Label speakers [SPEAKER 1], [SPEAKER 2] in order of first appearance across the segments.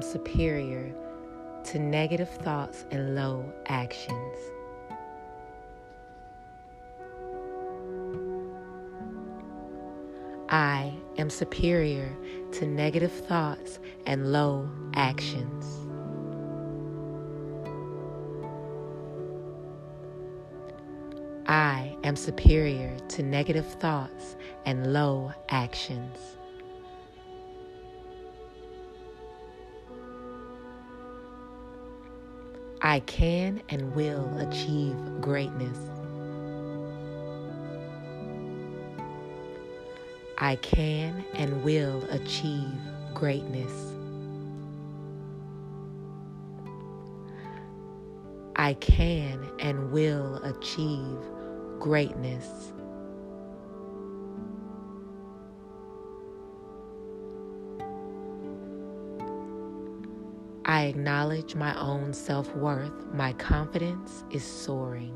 [SPEAKER 1] am superior to negative thoughts and low actions. I am superior to negative thoughts and low actions. I am superior to negative thoughts and low actions. I can and will achieve greatness. I can and will achieve greatness. I can and will achieve greatness. I acknowledge my own self worth. My confidence is soaring.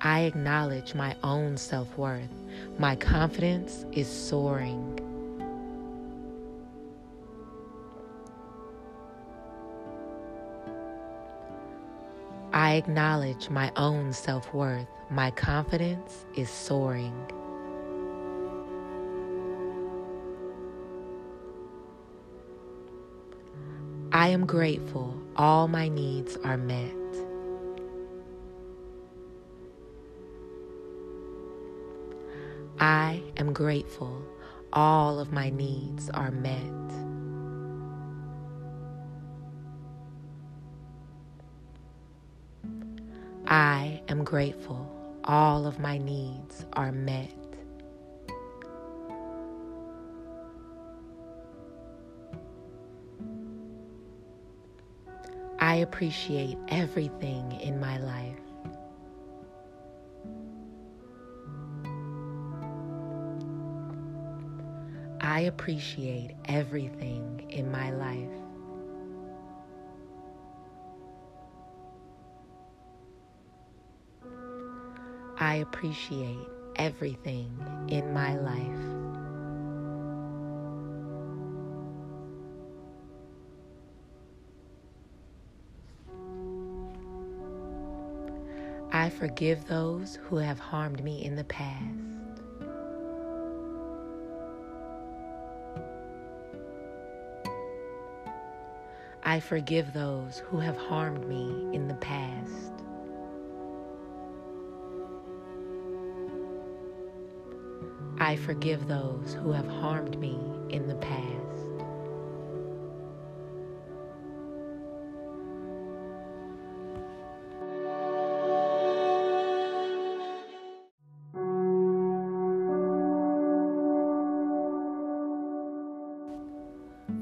[SPEAKER 1] I acknowledge my own self worth. My confidence is soaring. I acknowledge my own self worth. My confidence is soaring. I am grateful. All my needs are met. I am grateful. All of my needs are met. I am grateful. All of my needs are met. I appreciate everything in my life. I appreciate everything in my life. I appreciate everything in my life. I forgive those who have harmed me in the past. I forgive those who have harmed me in the past. I forgive those who have harmed me in the past.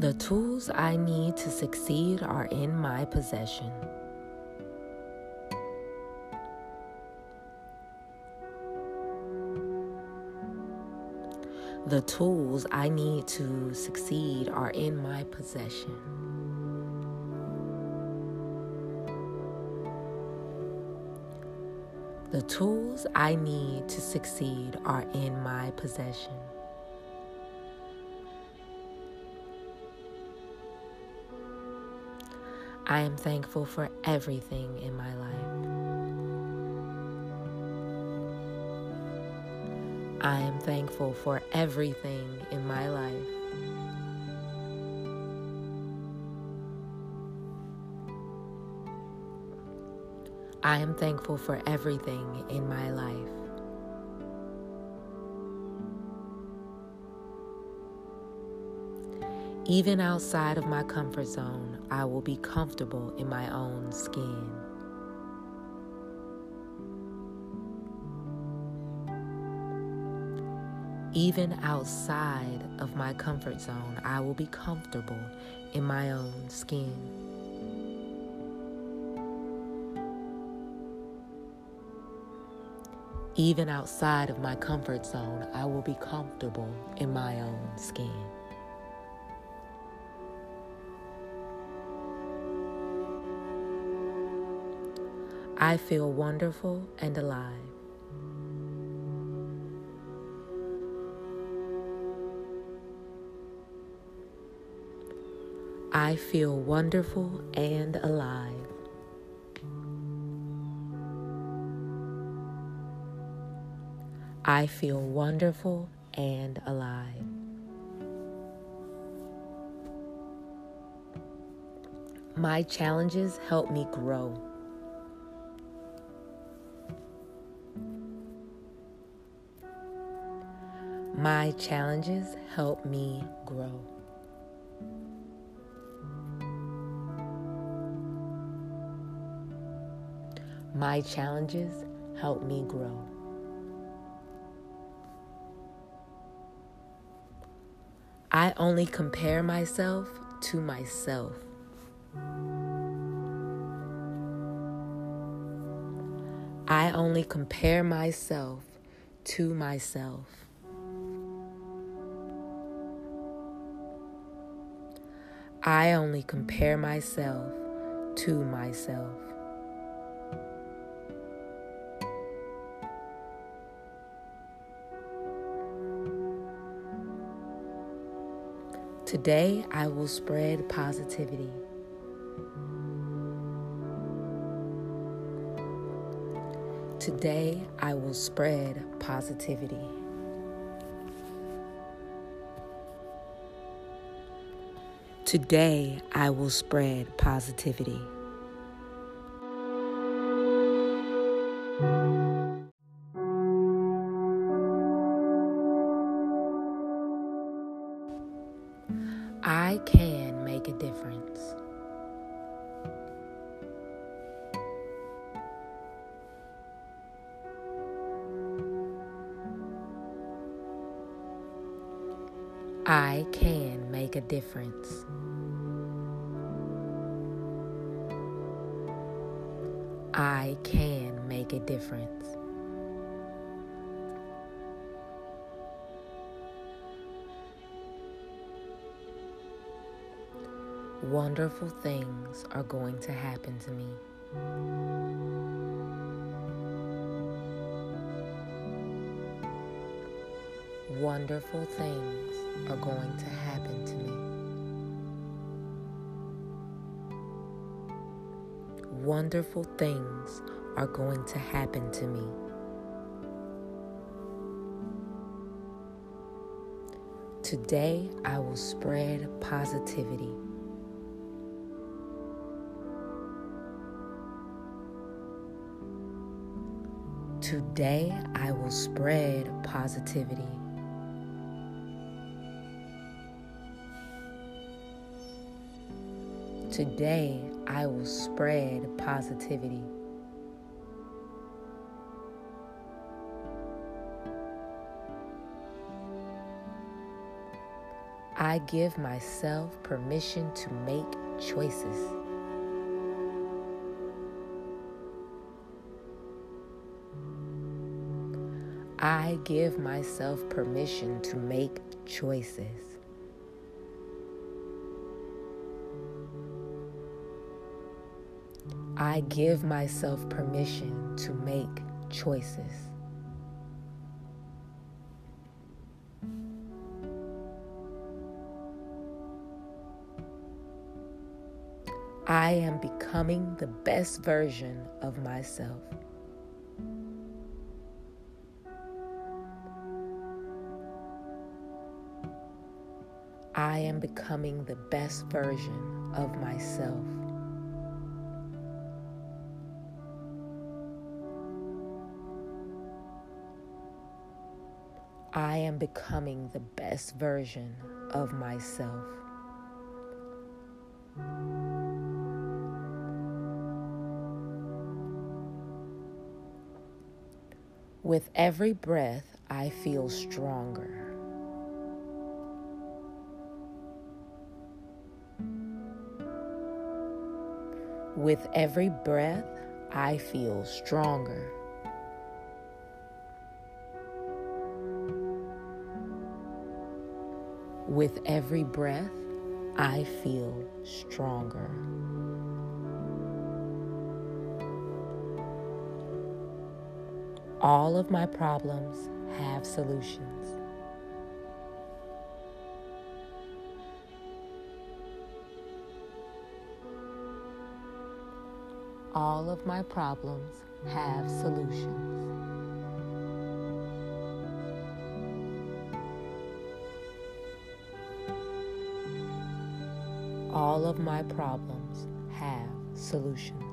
[SPEAKER 1] The tools I need to succeed are in my possession. The tools I need to succeed are in my possession. The tools I need to succeed are in my possession. I am thankful for everything in my life. I am thankful for everything in my life. I am thankful for everything in my life. Even outside of my comfort zone, I will be comfortable in my own skin. Even outside of my comfort zone, I will be comfortable in my own skin. Even outside of my comfort zone, I will be comfortable in my own skin. I feel wonderful and alive. I feel wonderful and alive. I feel wonderful and alive. My challenges help me grow. My challenges help me grow. My challenges help me grow. I only compare myself to myself. I only compare myself to myself. I only compare myself to myself. Today, I will spread positivity. Today, I will spread positivity. Today, I will spread positivity. I can make a difference. I can make a difference. I can make a difference. Wonderful things are going to happen to me. Wonderful things are going to happen to me. Wonderful things are going to happen to me. Today, I will spread positivity. Today, I will spread positivity. Today, I will spread positivity. I give myself permission to make choices. I give myself permission to make choices. I give myself permission to make choices. I am becoming the best version of myself. I am becoming the best version of myself. I am becoming the best version of myself. With every breath, I feel stronger. With every breath, I feel stronger. With every breath, I feel stronger. All of my problems have solutions. All of my problems have solutions. All of my problems have solutions.